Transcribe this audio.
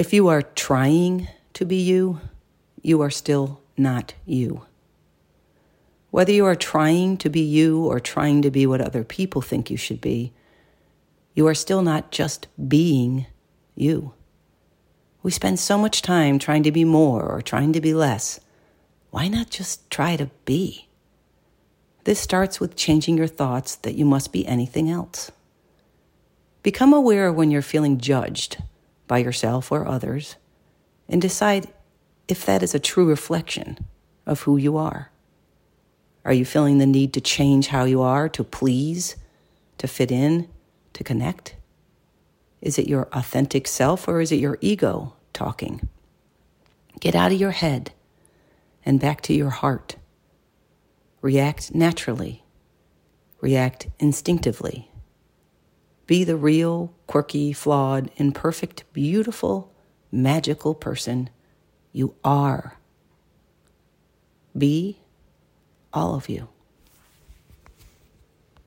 If you are trying to be you, you are still not you. Whether you are trying to be you or trying to be what other people think you should be, you are still not just being you. We spend so much time trying to be more or trying to be less. Why not just try to be? This starts with changing your thoughts that you must be anything else. Become aware when you're feeling judged by yourself or others and decide if that is a true reflection of who you are. Are you feeling the need to change how you are, to please, to fit in, to connect? Is it your authentic self or is it your ego talking? Get out of your head and back to your heart. React naturally. React instinctively. Be the real, quirky, flawed, imperfect, beautiful, magical person you are. Be all of you.